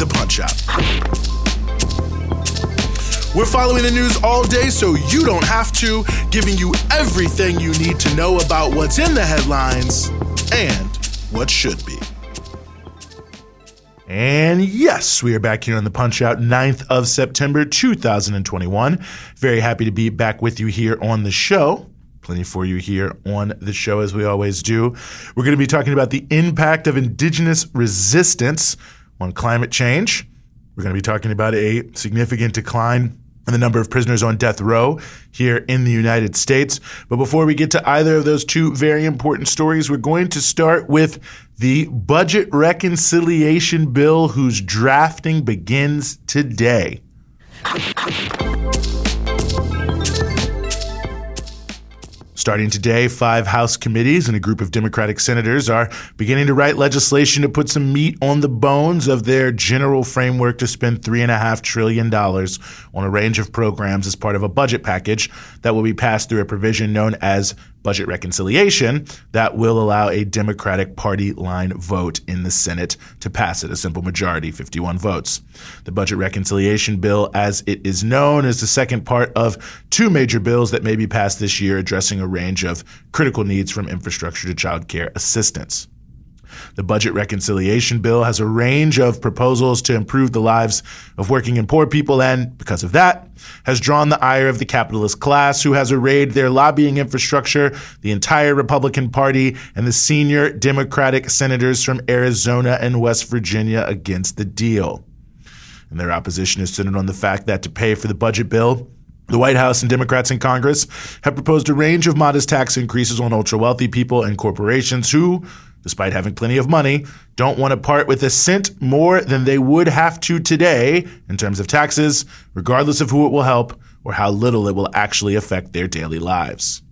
the Punch Out. We're following the news all day so you don't have to, giving you everything you need to know about what's in the headlines and what should be. And yes, we are back here on the Punch Out, 9th of September, 2021. Very happy to be back with you here on the show. Plenty for you here on the show, as we always do. We're going to be talking about the impact of indigenous resistance on climate change. We're going to be talking about a significant decline in the number of prisoners on death row here in the United States. But before we get to either of those two very important stories, we're going to start with the budget reconciliation bill whose drafting begins today. Starting today, five House committees and a group of Democratic senators are beginning to write legislation to put some meat on the bones of their general framework to spend $3.5 trillion on a range of programs as part of a budget package that will be passed through a provision known as budget reconciliation that will allow a Democratic party line vote in the Senate to pass it, a simple majority, 51 votes. The budget reconciliation bill, as it is known, is the second part of two major bills that may be passed this year addressing a range of critical needs from infrastructure to child care assistance. The budget reconciliation bill has a range of proposals to improve the lives of working and poor people, and because of that, has drawn the ire of the capitalist class, who has arrayed their lobbying infrastructure, the entire Republican Party, and the senior Democratic senators from Arizona and West Virginia against the deal. And their opposition is centered on the fact that to pay for the budget bill, the White House and Democrats in Congress have proposed a range of modest tax increases on ultra wealthy people and corporations who, despite having plenty of money, don't want to part with a cent more than they would have to today in terms of taxes, regardless of who it will help or how little it will actually affect their daily lives.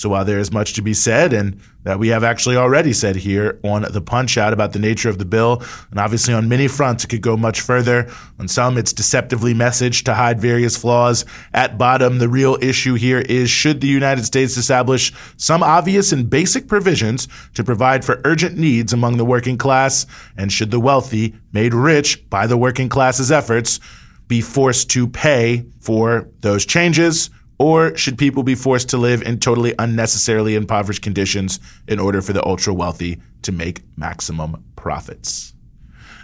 So while there is much to be said, and that we have actually already said here on the Punch Out about the nature of the bill, and obviously on many fronts it could go much further. On some, it's deceptively messaged to hide various flaws. At bottom, the real issue here is should the United States establish some obvious and basic provisions to provide for urgent needs among the working class, and should the wealthy, made rich by the working class's efforts, be forced to pay for those changes? Or should people be forced to live in totally unnecessarily impoverished conditions in order for the ultra wealthy to make maximum profits?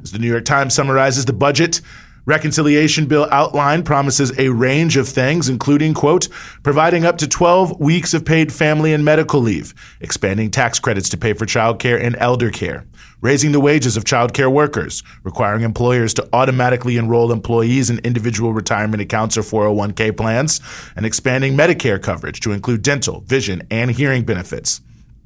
As the New York Times summarizes the budget, reconciliation bill outline promises a range of things, including, quote, providing up to 12 weeks of paid family and medical leave, expanding tax credits to pay for child care and elder care, raising the wages of child care workers, requiring employers to automatically enroll employees in individual retirement accounts or 401k plans, and expanding Medicare coverage to include dental, vision, and hearing benefits.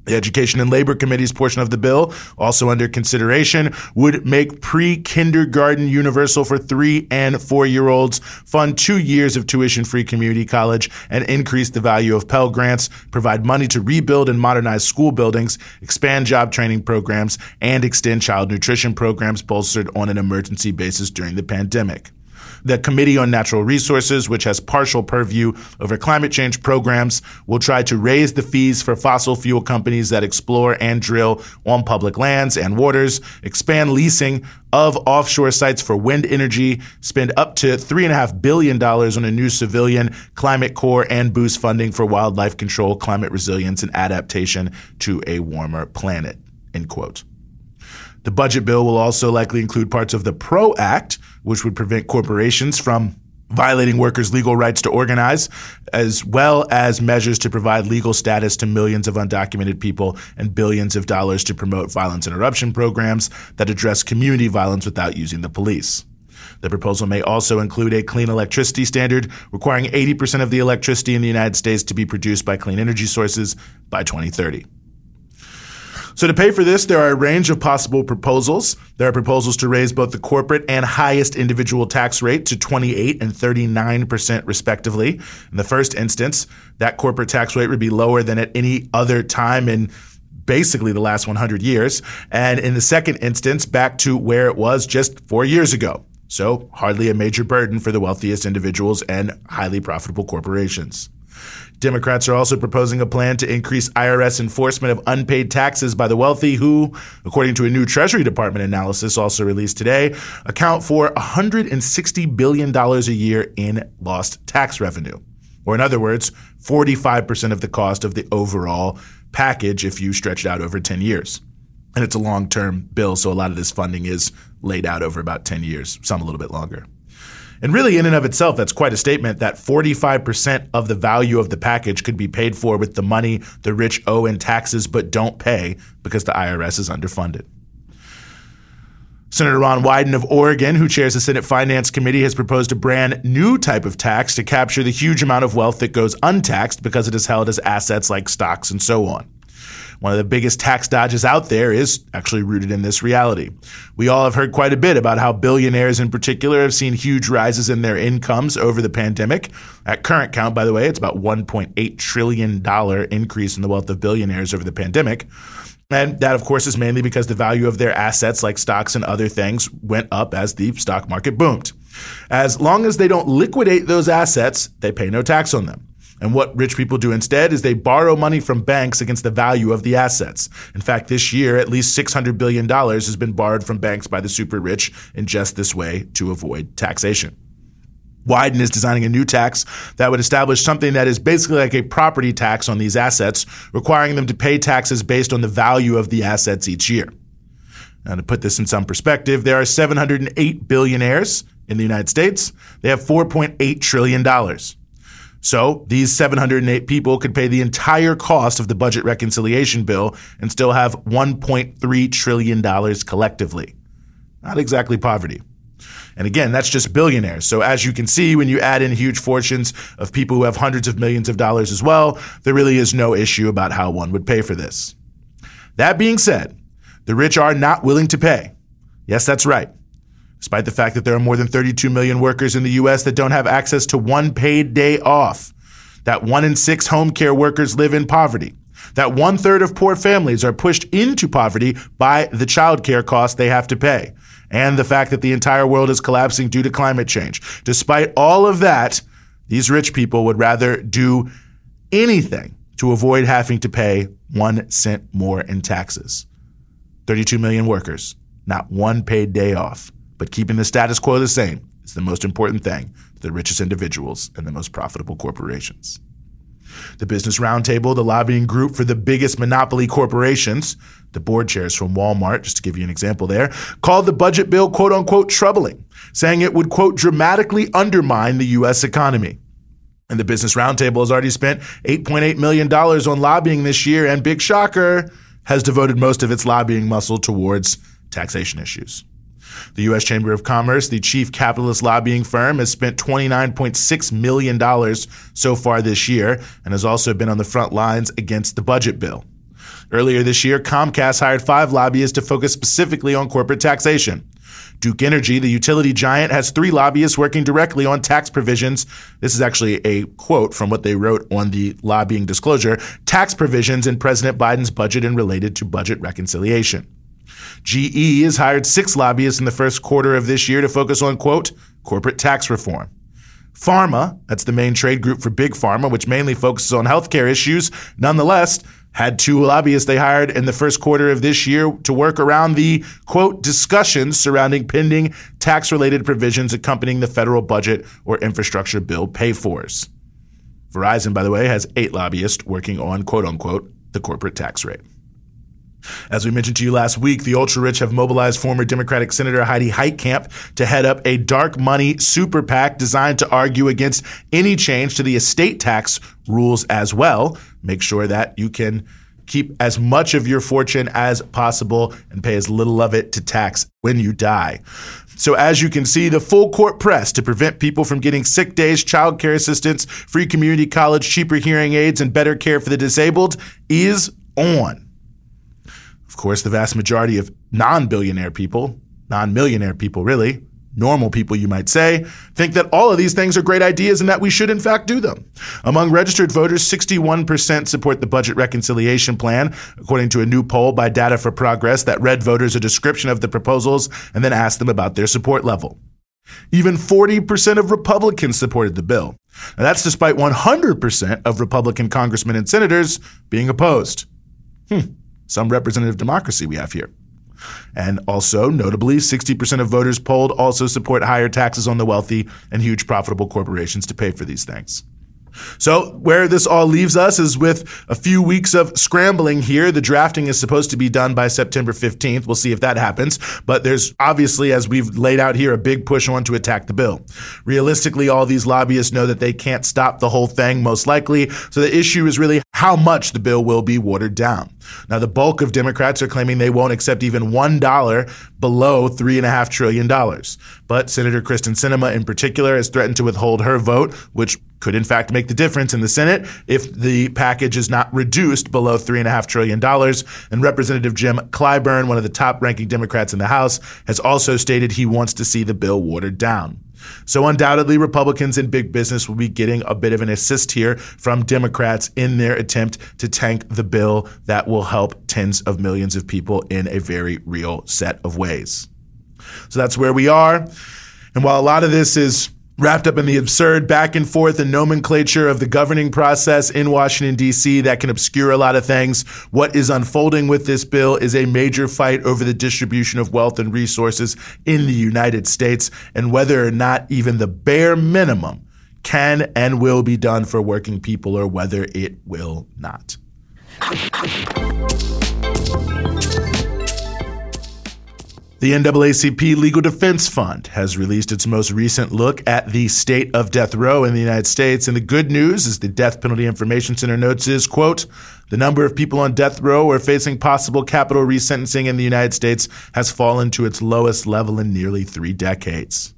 The Education and Labor Committee's portion of the bill, also under consideration, would make pre kindergarten universal for three and four year olds, fund two years of tuition free community college, and increase the value of Pell Grants, provide money to rebuild and modernize school buildings, expand job training programs, and extend child nutrition programs bolstered on an emergency basis during the pandemic. The Committee on Natural Resources, which has partial purview over climate change programs, will try to raise the fees for fossil fuel companies that explore and drill on public lands and waters, expand leasing of offshore sites for wind energy, spend up to $3.5 billion on a new civilian climate corps, and boost funding for wildlife control, climate resilience, and adaptation to a warmer planet. End quote. The budget bill will also likely include parts of the PRO Act, which would prevent corporations from violating workers' legal rights to organize, as well as measures to provide legal status to millions of undocumented people and billions of dollars to promote violence interruption programs that address community violence without using the police. The proposal may also include a clean electricity standard requiring 80% of the electricity in the United States to be produced by clean energy sources by 2030. So, to pay for this, there are a range of possible proposals. There are proposals to raise both the corporate and highest individual tax rate to 28 and 39%, respectively. In the first instance, that corporate tax rate would be lower than at any other time in basically the last 100 years. And in the second instance, back to where it was just four years ago. So, hardly a major burden for the wealthiest individuals and highly profitable corporations. Democrats are also proposing a plan to increase IRS enforcement of unpaid taxes by the wealthy, who, according to a new Treasury Department analysis also released today, account for $160 billion a year in lost tax revenue. Or, in other words, 45% of the cost of the overall package if you stretch it out over 10 years. And it's a long term bill, so a lot of this funding is laid out over about 10 years, some a little bit longer. And really, in and of itself, that's quite a statement that 45% of the value of the package could be paid for with the money the rich owe in taxes but don't pay because the IRS is underfunded. Senator Ron Wyden of Oregon, who chairs the Senate Finance Committee, has proposed a brand new type of tax to capture the huge amount of wealth that goes untaxed because it is held as assets like stocks and so on. One of the biggest tax dodges out there is actually rooted in this reality. We all have heard quite a bit about how billionaires in particular have seen huge rises in their incomes over the pandemic. At current count, by the way, it's about $1.8 trillion increase in the wealth of billionaires over the pandemic. And that, of course, is mainly because the value of their assets, like stocks and other things, went up as the stock market boomed. As long as they don't liquidate those assets, they pay no tax on them. And what rich people do instead is they borrow money from banks against the value of the assets. In fact, this year, at least $600 billion has been borrowed from banks by the super rich in just this way to avoid taxation. Wyden is designing a new tax that would establish something that is basically like a property tax on these assets, requiring them to pay taxes based on the value of the assets each year. Now, to put this in some perspective, there are 708 billionaires in the United States. They have $4.8 trillion. So these 708 people could pay the entire cost of the budget reconciliation bill and still have $1.3 trillion collectively. Not exactly poverty. And again, that's just billionaires. So as you can see, when you add in huge fortunes of people who have hundreds of millions of dollars as well, there really is no issue about how one would pay for this. That being said, the rich are not willing to pay. Yes, that's right despite the fact that there are more than 32 million workers in the U.S. that don't have access to one paid day off, that one in six home care workers live in poverty, that one third of poor families are pushed into poverty by the child care costs they have to pay, and the fact that the entire world is collapsing due to climate change. Despite all of that, these rich people would rather do anything to avoid having to pay one cent more in taxes. 32 million workers, not one paid day off. But keeping the status quo the same is the most important thing to the richest individuals and the most profitable corporations. The Business Roundtable, the lobbying group for the biggest monopoly corporations, the board chairs from Walmart, just to give you an example there, called the budget bill quote unquote troubling, saying it would quote dramatically undermine the U.S. economy. And the Business Roundtable has already spent $8.8 million on lobbying this year, and big shocker, has devoted most of its lobbying muscle towards taxation issues. The U.S. Chamber of Commerce, the chief capitalist lobbying firm, has spent $29.6 million so far this year and has also been on the front lines against the budget bill. Earlier this year, Comcast hired five lobbyists to focus specifically on corporate taxation. Duke Energy, the utility giant, has three lobbyists working directly on tax provisions. This is actually a quote from what they wrote on the lobbying disclosure tax provisions in President Biden's budget and related to budget reconciliation. GE has hired six lobbyists in the first quarter of this year to focus on, quote, corporate tax reform. PhRMA, that's the main trade group for Big Pharma, which mainly focuses on healthcare issues, nonetheless, had two lobbyists they hired in the first quarter of this year to work around the, quote, discussions surrounding pending tax related provisions accompanying the federal budget or infrastructure bill pay fors. Verizon, by the way, has eight lobbyists working on, quote unquote, the corporate tax rate. As we mentioned to you last week, the ultra rich have mobilized former Democratic Senator Heidi Heitkamp to head up a dark money super PAC designed to argue against any change to the estate tax rules as well. Make sure that you can keep as much of your fortune as possible and pay as little of it to tax when you die. So, as you can see, the full court press to prevent people from getting sick days, child care assistance, free community college, cheaper hearing aids, and better care for the disabled is on course, the vast majority of non billionaire people, non millionaire people really, normal people, you might say, think that all of these things are great ideas and that we should, in fact, do them. Among registered voters, 61% support the budget reconciliation plan, according to a new poll by Data for Progress that read voters a description of the proposals and then asked them about their support level. Even 40% of Republicans supported the bill. Now, that's despite 100% of Republican congressmen and senators being opposed. Hmm, some representative democracy we have here. And also, notably, 60% of voters polled also support higher taxes on the wealthy and huge profitable corporations to pay for these things. So, where this all leaves us is with a few weeks of scrambling here. The drafting is supposed to be done by September 15th. We'll see if that happens. But there's obviously, as we've laid out here, a big push on to attack the bill. Realistically, all these lobbyists know that they can't stop the whole thing, most likely. So, the issue is really how much the bill will be watered down. Now, the bulk of Democrats are claiming they won't accept even $1 below $3.5 trillion. But Senator Kyrsten Sinema, in particular, has threatened to withhold her vote, which could in fact make the difference in the Senate if the package is not reduced below $3.5 trillion. And Representative Jim Clyburn, one of the top ranking Democrats in the House, has also stated he wants to see the bill watered down. So, undoubtedly, Republicans and big business will be getting a bit of an assist here from Democrats in their attempt to tank the bill that will help tens of millions of people in a very real set of ways. So, that's where we are. And while a lot of this is wrapped up in the absurd back and forth and nomenclature of the governing process in Washington, D.C., that can obscure a lot of things. What is unfolding with this bill is a major fight over the distribution of wealth and resources in the United States and whether or not even the bare minimum can and will be done for working people or whether it will not. The NAACP Legal Defense Fund has released its most recent look at the state of death row in the United States. And the good news is the Death Penalty Information Center notes is, quote, the number of people on death row or facing possible capital resentencing in the United States has fallen to its lowest level in nearly three decades.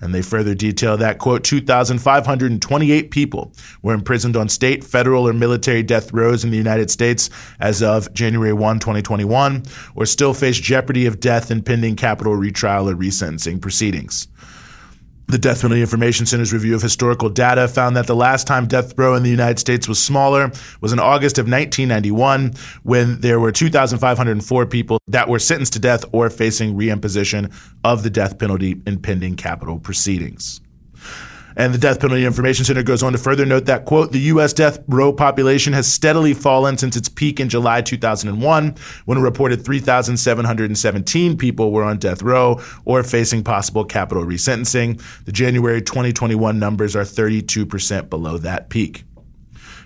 And they further detail that, quote, 2,528 people were imprisoned on state, federal, or military death rows in the United States as of January 1, 2021, or still face jeopardy of death in pending capital retrial or resentencing proceedings. The Death Penalty Information Center's review of historical data found that the last time death row in the United States was smaller was in August of 1991 when there were 2,504 people that were sentenced to death or facing reimposition of the death penalty in pending capital proceedings. And the Death Penalty Information Center goes on to further note that, quote, the U.S. death row population has steadily fallen since its peak in July 2001, when a reported 3,717 people were on death row or facing possible capital resentencing. The January 2021 numbers are 32% below that peak.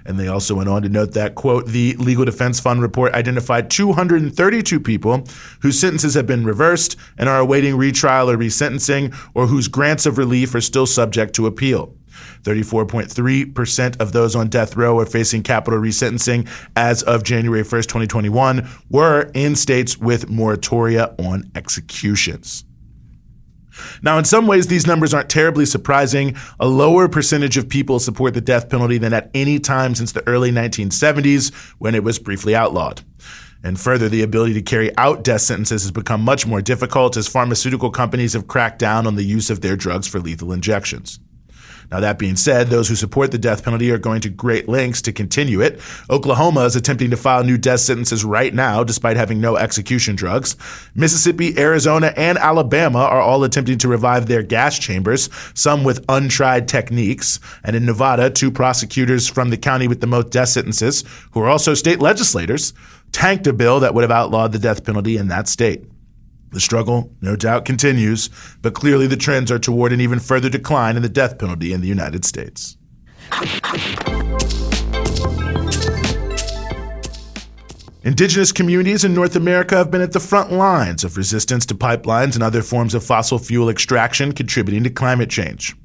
And they also went on to note that, quote, the Legal Defense Fund report identified 232 people whose sentences have been reversed and are awaiting retrial or resentencing, or whose grants of relief are still subject to appeal. 34.3% of those on death row are facing capital resentencing as of January 1st, 2021, were in states with moratoria on executions. Now, in some ways, these numbers aren't terribly surprising. A lower percentage of people support the death penalty than at any time since the early 1970s when it was briefly outlawed. And further, the ability to carry out death sentences has become much more difficult as pharmaceutical companies have cracked down on the use of their drugs for lethal injections. Now, that being said, those who support the death penalty are going to great lengths to continue it. Oklahoma is attempting to file new death sentences right now, despite having no execution drugs. Mississippi, Arizona, and Alabama are all attempting to revive their gas chambers, some with untried techniques. And in Nevada, two prosecutors from the county with the most death sentences, who are also state legislators, tanked a bill that would have outlawed the death penalty in that state. The struggle, no doubt, continues, but clearly the trends are toward an even further decline in the death penalty in the United States. Indigenous communities in North America have been at the front lines of resistance to pipelines and other forms of fossil fuel extraction contributing to climate change.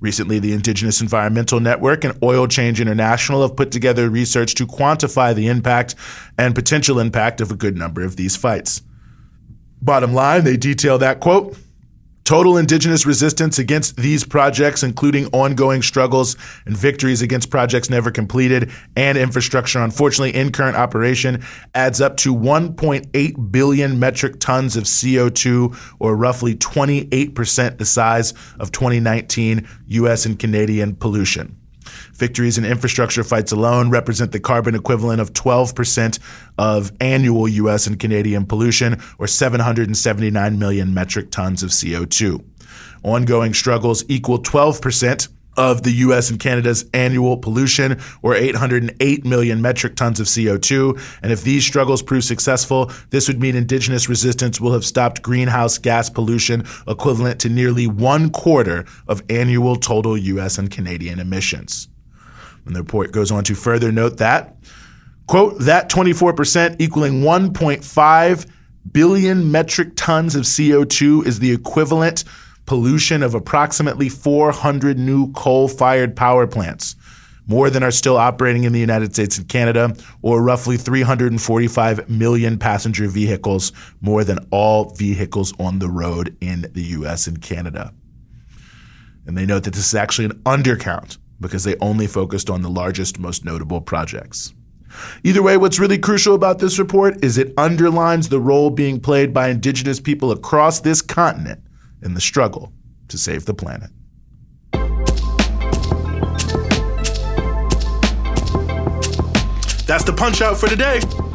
Recently, the Indigenous Environmental Network and Oil Change International have put together research to quantify the impact and potential impact of a good number of these fights. Bottom line, they detail that quote Total indigenous resistance against these projects, including ongoing struggles and victories against projects never completed and infrastructure, unfortunately, in current operation, adds up to 1.8 billion metric tons of CO2, or roughly 28% the size of 2019 US and Canadian pollution. Victories in infrastructure fights alone represent the carbon equivalent of 12% of annual US and Canadian pollution, or 779 million metric tons of CO2. Ongoing struggles equal 12% of the US and Canada's annual pollution, or 808 million metric tons of CO2. And if these struggles prove successful, this would mean indigenous resistance will have stopped greenhouse gas pollution equivalent to nearly one quarter of annual total US and Canadian emissions. And the report goes on to further note that, quote, that 24% equaling 1.5 billion metric tons of CO2 is the equivalent pollution of approximately 400 new coal fired power plants, more than are still operating in the United States and Canada, or roughly 345 million passenger vehicles, more than all vehicles on the road in the US and Canada. And they note that this is actually an undercount because they only focused on the largest, most notable projects. Either way, what's really crucial about this report is it underlines the role being played by indigenous people across this continent in the struggle to save the planet. That's the punch out for today.